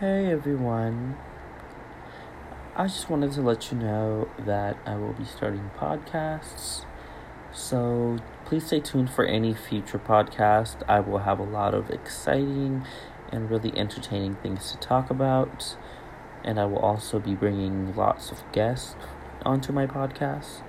Hey everyone. I just wanted to let you know that I will be starting podcasts. So please stay tuned for any future podcast. I will have a lot of exciting and really entertaining things to talk about. And I will also be bringing lots of guests onto my podcast.